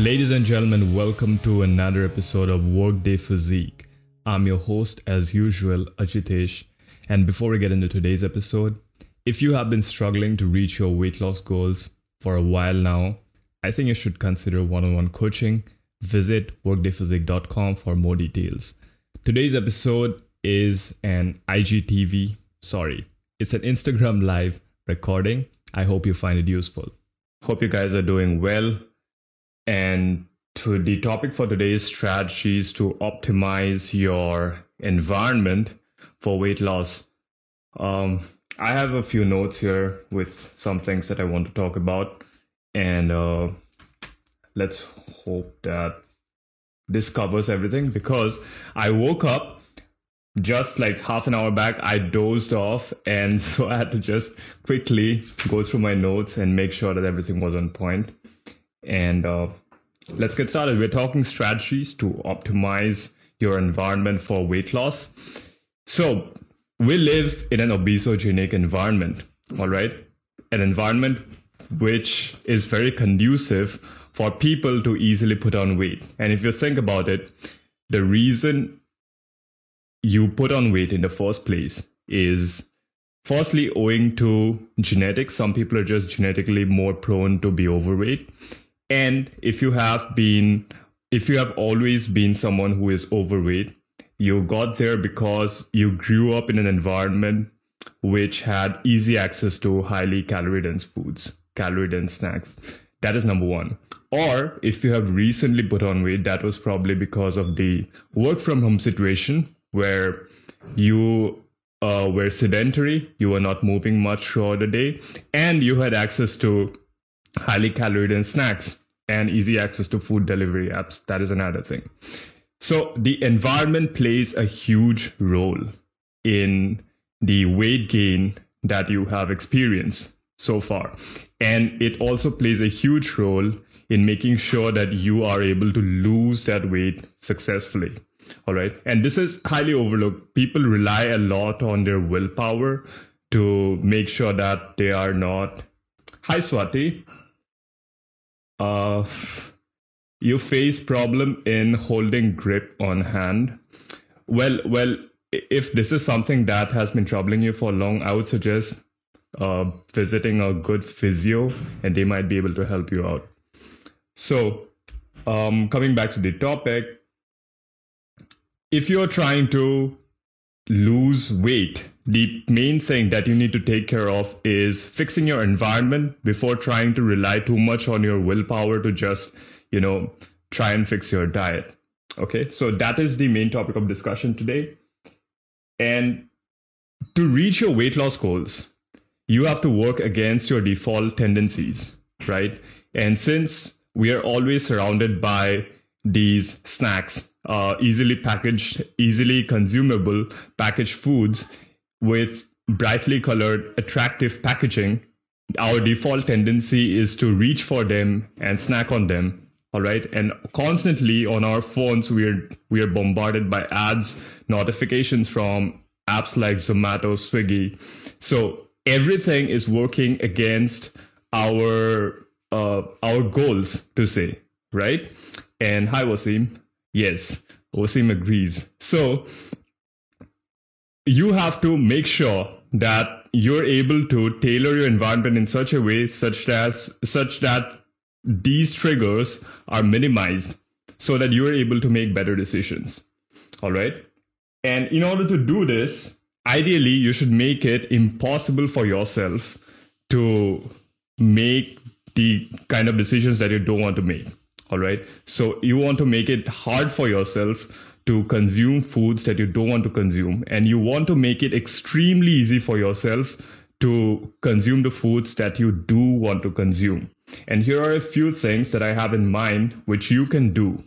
Ladies and gentlemen, welcome to another episode of Workday Physique. I'm your host, as usual, Ajitesh. And before we get into today's episode, if you have been struggling to reach your weight loss goals for a while now, I think you should consider one on one coaching. Visit workdayphysique.com for more details. Today's episode is an IGTV, sorry, it's an Instagram live recording. I hope you find it useful. Hope you guys are doing well. And to the topic for today's strategies to optimize your environment for weight loss. Um, I have a few notes here with some things that I want to talk about. And uh, let's hope that this covers everything because I woke up just like half an hour back. I dozed off, and so I had to just quickly go through my notes and make sure that everything was on point. And uh, let's get started. We're talking strategies to optimize your environment for weight loss. So, we live in an obesogenic environment, all right? An environment which is very conducive for people to easily put on weight. And if you think about it, the reason you put on weight in the first place is firstly owing to genetics. Some people are just genetically more prone to be overweight. And if you have been, if you have always been someone who is overweight, you got there because you grew up in an environment which had easy access to highly calorie dense foods, calorie dense snacks. That is number one. Or if you have recently put on weight, that was probably because of the work from home situation where you uh, were sedentary, you were not moving much throughout the day, and you had access to highly calorie dense snacks and easy access to food delivery apps. That is another thing. So the environment plays a huge role in the weight gain that you have experienced so far. And it also plays a huge role in making sure that you are able to lose that weight successfully. All right. And this is highly overlooked. People rely a lot on their willpower to make sure that they are not. Hi, Swati. Uh, you face problem in holding grip on hand. Well, well, if this is something that has been troubling you for long, I would suggest uh, visiting a good physio, and they might be able to help you out. So, um, coming back to the topic, if you're trying to lose weight, the main thing that you need to take care of is fixing your environment before trying to rely too much on your willpower to just, you know, try and fix your diet. Okay, so that is the main topic of discussion today. And to reach your weight loss goals, you have to work against your default tendencies, right? And since we are always surrounded by these snacks, uh, easily packaged, easily consumable packaged foods with brightly colored, attractive packaging, our default tendency is to reach for them and snack on them. All right. And constantly on our phones, we're, we are bombarded by ads, notifications from apps like Zomato, Swiggy. So everything is working against our uh, our goals to say right and hi wasim yes wasim agrees so you have to make sure that you're able to tailor your environment in such a way such that such that these triggers are minimized so that you're able to make better decisions. All right? And in order to do this ideally you should make it impossible for yourself to make the kind of decisions that you don't want to make. All right? So you want to make it hard for yourself to consume foods that you don't want to consume and you want to make it extremely easy for yourself to consume the foods that you do want to consume and here are a few things that i have in mind which you can do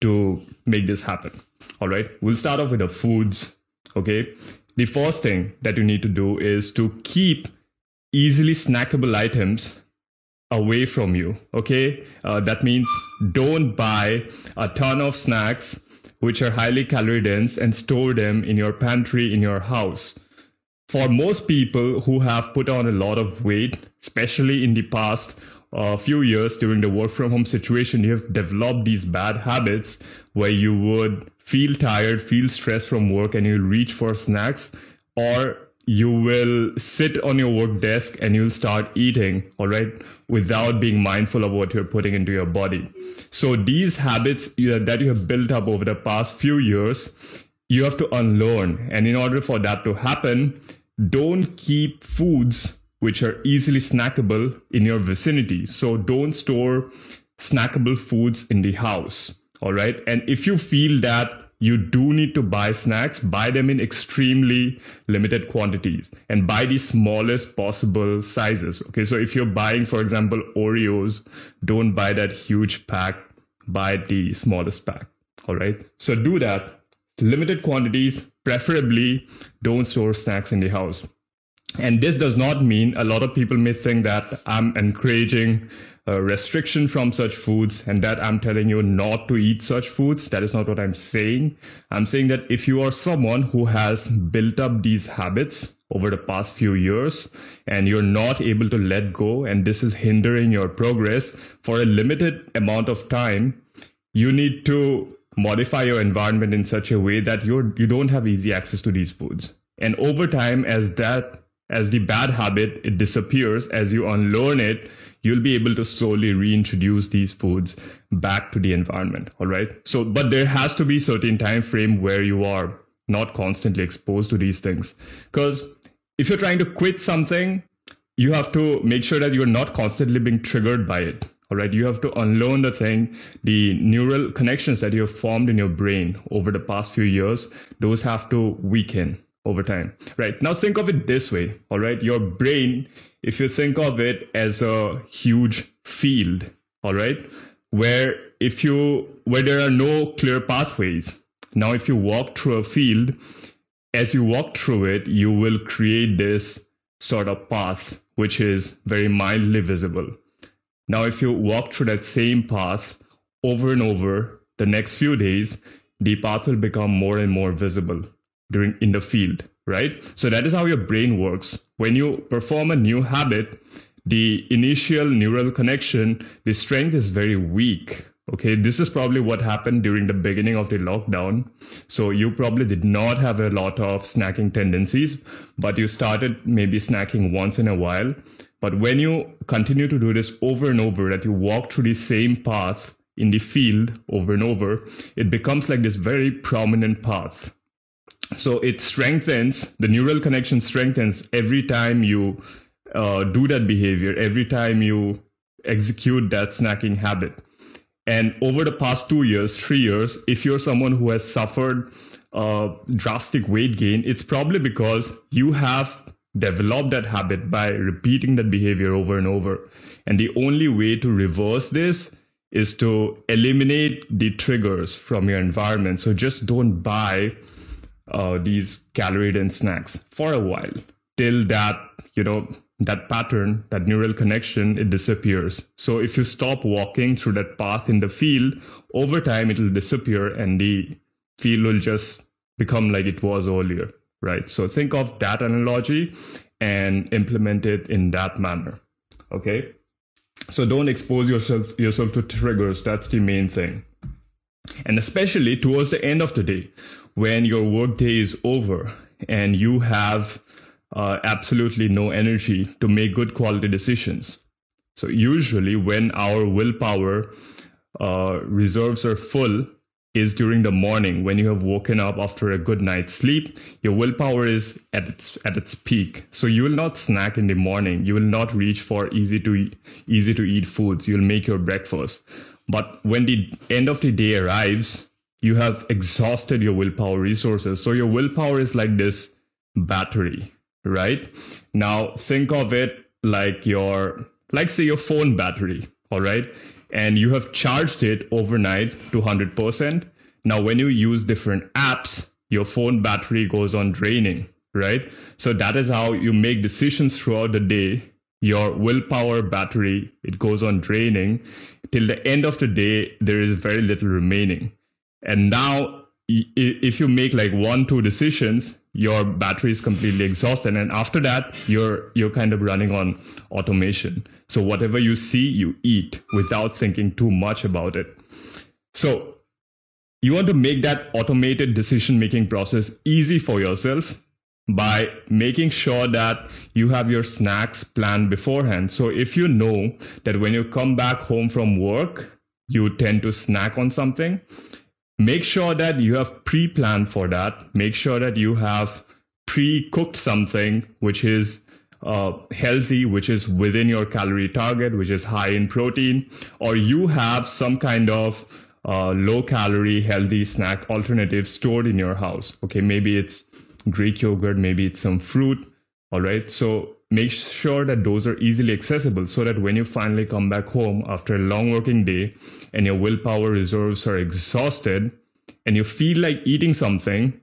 to make this happen all right we'll start off with the foods okay the first thing that you need to do is to keep easily snackable items away from you. Okay. Uh, that means don't buy a ton of snacks which are highly calorie dense and store them in your pantry in your house. For most people who have put on a lot of weight, especially in the past, a few years during the work from home situation, you have developed these bad habits where you would feel tired, feel stressed from work, and you'll reach for snacks, or you will sit on your work desk and you'll start eating, all right, without being mindful of what you're putting into your body. So these habits that you have built up over the past few years, you have to unlearn. And in order for that to happen, don't keep foods which are easily snackable in your vicinity. So don't store snackable foods in the house. All right. And if you feel that you do need to buy snacks, buy them in extremely limited quantities and buy the smallest possible sizes. Okay. So if you're buying, for example, Oreos, don't buy that huge pack, buy the smallest pack. All right. So do that. Limited quantities, preferably don't store snacks in the house. And this does not mean a lot of people may think that I'm encouraging a restriction from such foods and that I'm telling you not to eat such foods. That is not what I'm saying. I'm saying that if you are someone who has built up these habits over the past few years and you're not able to let go and this is hindering your progress for a limited amount of time, you need to modify your environment in such a way that you're you don't have easy access to these foods. And over time, as that as the bad habit it disappears. As you unlearn it you'll be able to slowly reintroduce these foods back to the environment. All right? So but there has to be certain time frame where you are not constantly exposed to these things. Because if you're trying to quit something you have to make sure that you're not constantly being triggered by it. All right? You have to unlearn the thing the neural connections that you have formed in your brain over the past few years those have to weaken over time, right? Now think of it this way, all right? Your brain, if you think of it as a huge field, all right, where if you, where there are no clear pathways. Now, if you walk through a field, as you walk through it, you will create this sort of path, which is very mildly visible. Now, if you walk through that same path over and over the next few days, the path will become more and more visible during in the field, right? So that is how your brain works. When you perform a new habit, the initial neural connection, the strength is very weak. Okay, this is probably what happened during the beginning of the lockdown. So you probably did not have a lot of snacking tendencies, but you started maybe snacking once in a while. But when you continue to do this over and over, that you walk through the same path in the field over and over, it becomes like this very prominent path so it strengthens the neural connection strengthens every time you uh, do that behavior every time you execute that snacking habit. And over the past two years three years if you're someone who has suffered uh, drastic weight gain it's probably because you have developed that habit by repeating that behavior over and over. And the only way to reverse this is to eliminate the triggers from your environment. So just don't buy uh, these calorie dense snacks for a while till that you know that pattern that neural connection it disappears. So if you stop walking through that path in the field over time it will disappear and the field will just become like it was earlier right? So think of that analogy and implement it in that manner okay? So don't expose yourself yourself to triggers. That's the main thing. And especially towards the end of the day when your workday is over and you have uh, absolutely no energy to make good quality decisions. So, usually, when our willpower uh, reserves are full, is during the morning when you have woken up after a good night's sleep. Your willpower is at its at its peak, so you will not snack in the morning. You will not reach for easy to eat, easy to eat foods. You'll make your breakfast. But when the end of the day arrives, you have exhausted your willpower resources. So your willpower is like this battery, right? Now think of it like your, like say your phone battery, all right? And you have charged it overnight to 100%. Now, when you use different apps, your phone battery goes on draining, right? So that is how you make decisions throughout the day. Your willpower battery, it goes on draining till the end of the day, there is very little remaining. And now if you make like one two decisions your battery is completely exhausted. And after that you're you're kind of running on automation. So whatever you see you eat without thinking too much about it. So you want to make that automated decision making process easy for yourself by making sure that you have your snacks planned beforehand. So if you know that when you come back home from work you tend to snack on something make sure that you have pre-planned for that. Make sure that you have pre-cooked something which is uh, healthy which is within your calorie target which is high in protein or you have some kind of uh, low calorie healthy snack alternative stored in your house. Okay maybe it's greek yogurt maybe it's some fruit. All right so make sure that those are easily accessible so that when you finally come back home after a long working day and your willpower reserves are exhausted and you feel like eating something,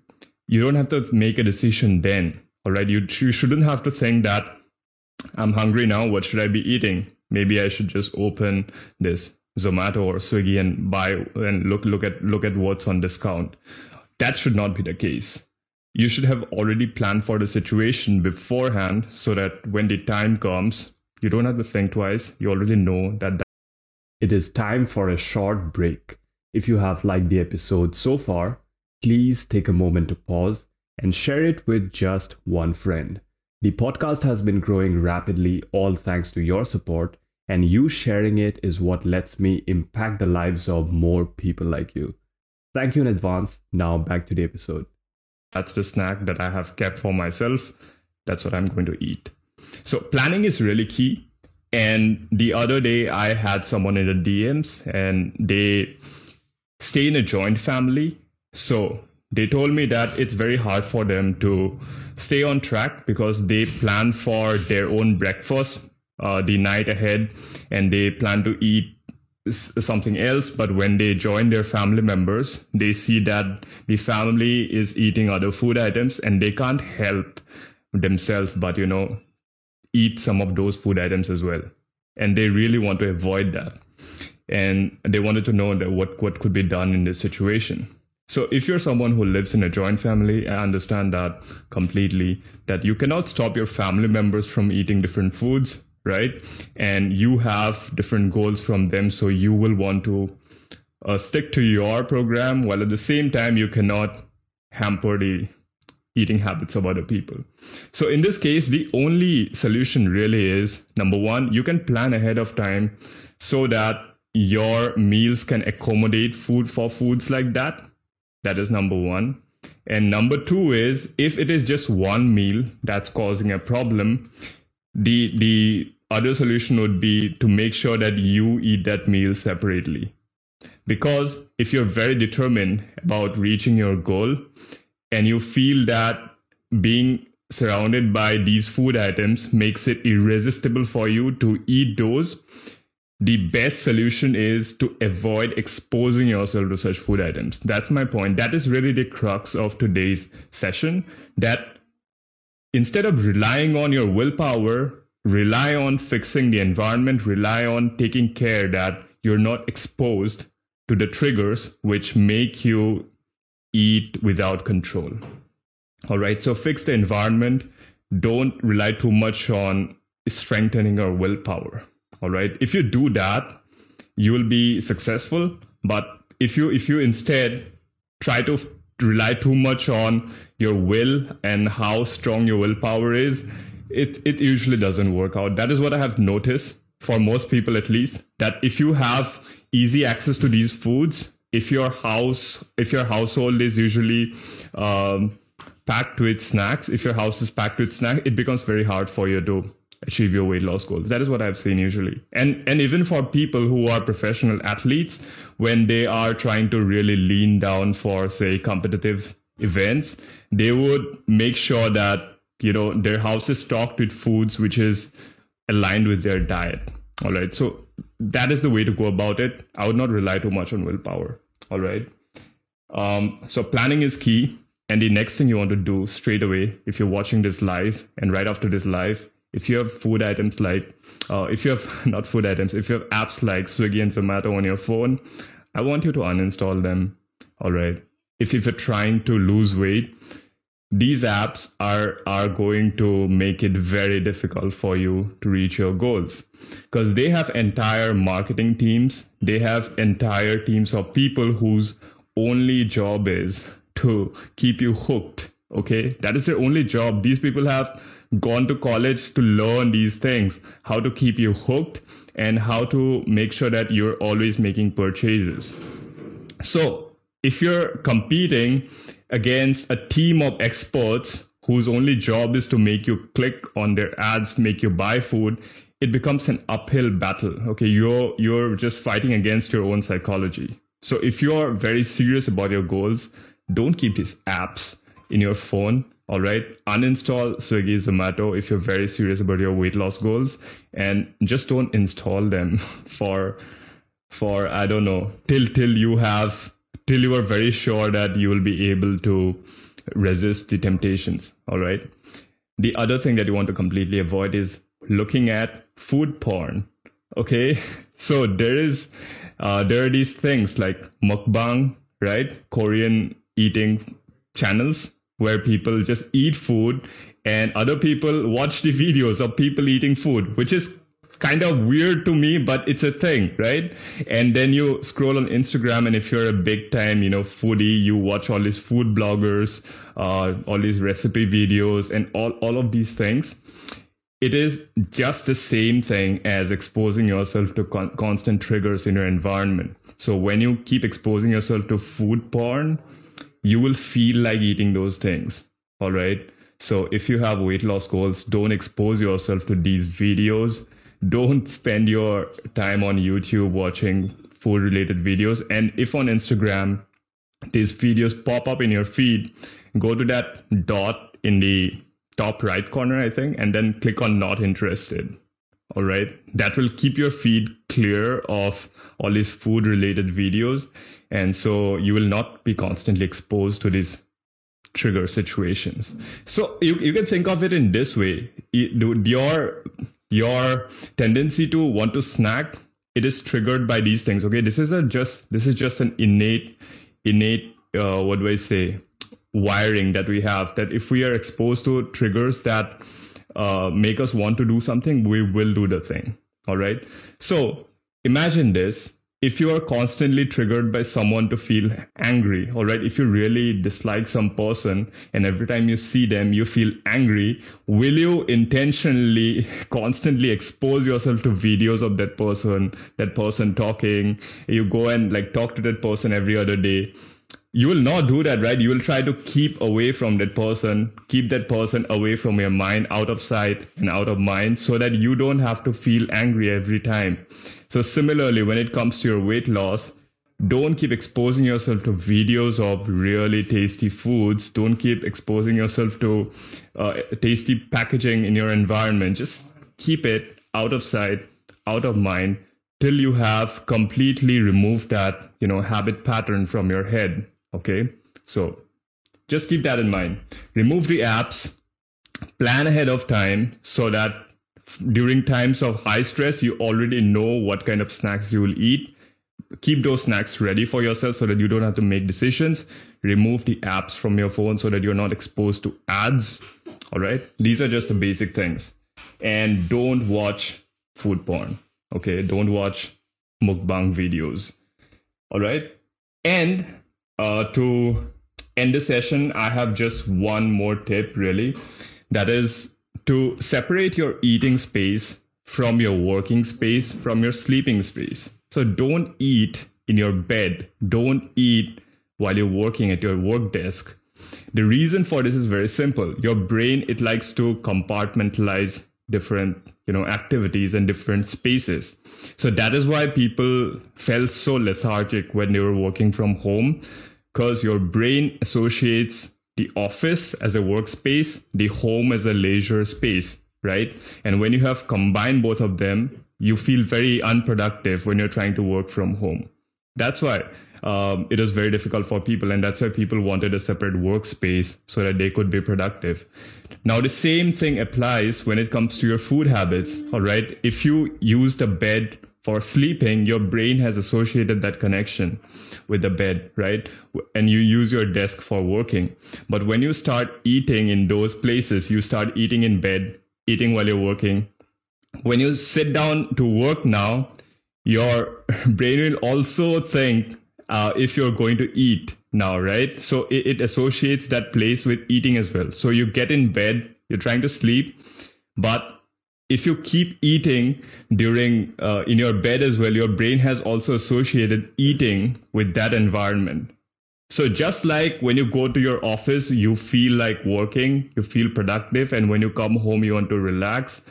you don't have to make a decision then. All right. You, you shouldn't have to think that I'm hungry now. What should I be eating? Maybe I should just open this Zomato or Swiggy and buy and look look at look at what's on discount. That should not be the case you should have already planned for the situation beforehand so that when the time comes, you don't have to think twice. You already know that. that it is time for a short break. If you have liked the episode so far, please take a moment to pause and share it with just one friend. The podcast has been growing rapidly, all thanks to your support, and you sharing it is what lets me impact the lives of more people like you. Thank you in advance. Now back to the episode. That's the snack that I have kept for myself. That's what I'm going to eat. So planning is really key. And the other day I had someone in the DMs and they stay in a joint family. So they told me that it's very hard for them to stay on track because they plan for their own breakfast uh, the night ahead and they plan to eat something else but when they join their family members they see that the family is eating other food items and they can't help themselves but you know eat some of those food items as well. And they really want to avoid that. And they wanted to know that what what could be done in this situation. So if you're someone who lives in a joint family i understand that completely that you cannot stop your family members from eating different foods right? And you have different goals from them. So you will want to uh, stick to your program while at the same time you cannot hamper the eating habits of other people. So in this case, the only solution really is number one, you can plan ahead of time so that your meals can accommodate food for foods like that. That is number one. And number two is if it is just one meal that's causing a problem, the the other solution would be to make sure that you eat that meal separately. Because if you're very determined about reaching your goal and you feel that being surrounded by these food items makes it irresistible for you to eat those the best solution is to avoid exposing yourself to such food items. That's my point. That is really the crux of today's session that instead of relying on your willpower rely on fixing the environment, rely on taking care that you're not exposed to the triggers which make you eat without control. All right, so fix the environment. Don't rely too much on strengthening our willpower. All right, if you do that, you will be successful. But if you if you instead try to rely too much on your will and how strong your willpower is, it it usually doesn't work out. That is what I have noticed for most people at least that if you have easy access to these foods, if your house if your household is usually um, packed with snacks, if your house is packed with snacks, it becomes very hard for you to achieve your weight loss goals. That is what I've seen usually. And and even for people who are professional athletes, when they are trying to really lean down for say competitive events, they would make sure that you know their house is stocked with foods which is aligned with their diet. All right. So that is the way to go about it. I would not rely too much on willpower. All right. Um, so planning is key. And the next thing you want to do straight away if you're watching this live and right after this live if you have food items like uh, if you have not food items if you have apps like swiggy and zomato on your phone i want you to uninstall them all right if, if you're trying to lose weight, these apps are are going to make it very difficult for you to reach your goals. Because they have entire marketing teams they have entire teams of people whose only job is to keep you hooked okay? That is their only job. These people have gone to college to learn these things. How to keep you hooked and how to make sure that you're always making purchases. So if you're competing against a team of experts whose only job is to make you click on their ads, make you buy food, it becomes an uphill battle. Okay, you're you're just fighting against your own psychology. So if you're very serious about your goals, don't keep these apps in your phone. All right, uninstall Swiggy, Zomato if you're very serious about your weight loss goals, and just don't install them for for I don't know till till you have till you are very sure that you will be able to resist the temptations. All right. The other thing that you want to completely avoid is looking at food porn. Okay. So there is, uh, there are these things like mukbang, right? Korean eating channels where people just eat food and other people watch the videos of people eating food, which is kind of weird to me, but it's a thing, right? And then you scroll on Instagram, and if you're a big time, you know, foodie, you watch all these food bloggers, uh, all these recipe videos, and all, all of these things. It is just the same thing as exposing yourself to con- constant triggers in your environment. So when you keep exposing yourself to food porn, you will feel like eating those things. All right. So if you have weight loss goals, don't expose yourself to these videos don't spend your time on YouTube watching food related videos. And if on Instagram, these videos pop up in your feed, go to that dot in the top right corner, I think, and then click on not interested. All right. That will keep your feed clear of all these food related videos. And so you will not be constantly exposed to these trigger situations. So you, you can think of it in this way. Your your tendency to want to snack it is triggered by these things okay this is a just this is just an innate innate uh, what do i say wiring that we have that if we are exposed to triggers that uh, make us want to do something we will do the thing. All right? So imagine this. If you are constantly triggered by someone to feel angry, all right, if you really dislike some person and every time you see them, you feel angry, will you intentionally constantly expose yourself to videos of that person, that person talking? You go and like talk to that person every other day you will not do that, right? You will try to keep away from that person, keep that person away from your mind, out of sight and out of mind, so that you don't have to feel angry every time. So, similarly, when it comes to your weight loss, don't keep exposing yourself to videos of really tasty foods. Don't keep exposing yourself to uh, tasty packaging in your environment. Just keep it out of sight, out of mind till you have completely removed that, you know, habit pattern from your head. Okay, so just keep that in mind. Remove the apps, plan ahead of time so that during times of high stress, you already know what kind of snacks you will eat. Keep those snacks ready for yourself so that you don't have to make decisions. Remove the apps from your phone so that you're not exposed to ads. All right, these are just the basic things. And don't watch food porn. Okay, don't watch mukbang videos. All right, and uh, to end the session, I have just one more tip really. That is to separate your eating space from your working space, from your sleeping space. So don't eat in your bed. Don't eat while you're working at your work desk. The reason for this is very simple. Your brain, it likes to compartmentalize different you know activities and different spaces. So that is why people felt so lethargic when they were working from home because your brain associates the office as a workspace the home as a leisure space right? And when you have combined both of them you feel very unproductive when you're trying to work from home that's why um, it was very difficult for people and that's why people wanted a separate workspace so that they could be productive now the same thing applies when it comes to your food habits all right if you use the bed for sleeping, your brain has associated that connection with the bed, right? And you use your desk for working. But when you start eating in those places, you start eating in bed, eating while you're working. When you sit down to work now, your brain will also think uh, if you're going to eat now, right? So it, it associates that place with eating as well. So you get in bed, you're trying to sleep, but if you keep eating during uh, in your bed as well your brain has also associated eating with that environment so just like when you go to your office you feel like working you feel productive and when you come home you want to relax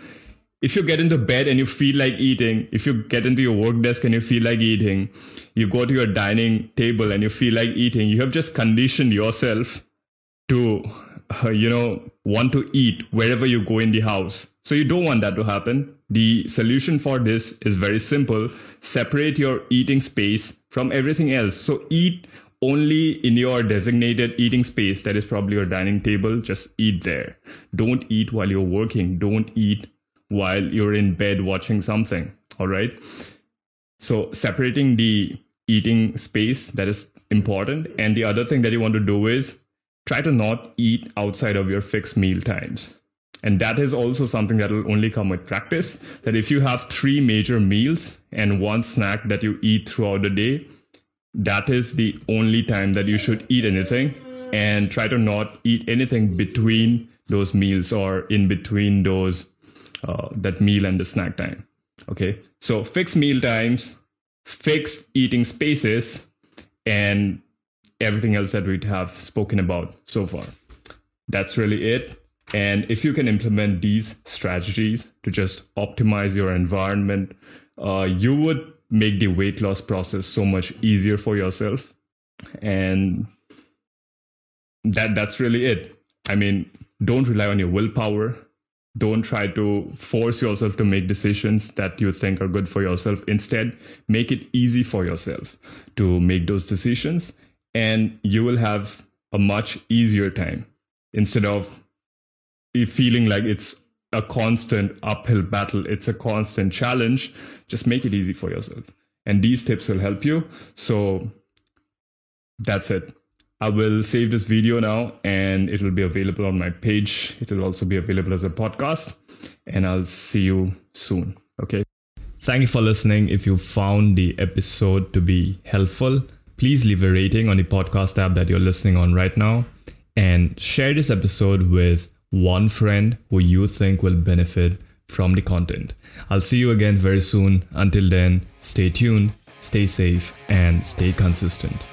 if you get into bed and you feel like eating if you get into your work desk and you feel like eating you go to your dining table and you feel like eating you have just conditioned yourself to uh, you know want to eat wherever you go in the house. So you don't want that to happen. The solution for this is very simple. Separate your eating space from everything else. So eat only in your designated eating space. That is probably your dining table. Just eat there. Don't eat while you're working. Don't eat while you're in bed watching something all right so separating the eating space that is important and the other thing that you want to do is try to not eat outside of your fixed meal times. And that is also something that will only come with practice. That if you have three major meals and one snack that you eat throughout the day, that is the only time that you should eat anything. And try to not eat anything between those meals or in between those uh, that meal and the snack time. Okay, so fixed meal times, fixed eating spaces, and everything else that we have spoken about so far. That's really it. And if you can implement these strategies to just optimize your environment, uh, you would make the weight loss process so much easier for yourself. And that that's really it. I mean, don't rely on your willpower. Don't try to force yourself to make decisions that you think are good for yourself. Instead, make it easy for yourself to make those decisions and you will have a much easier time. Instead of feeling like it's a constant uphill battle it's a constant challenge just make it easy for yourself. And these tips will help you. So that's it i will save this video now and it will be available on my page it will also be available as a podcast and i'll see you soon okay thank you for listening if you found the episode to be helpful please leave a rating on the podcast app that you're listening on right now and share this episode with one friend who you think will benefit from the content. I'll see you again very soon. Until then, stay tuned, stay safe, and stay consistent.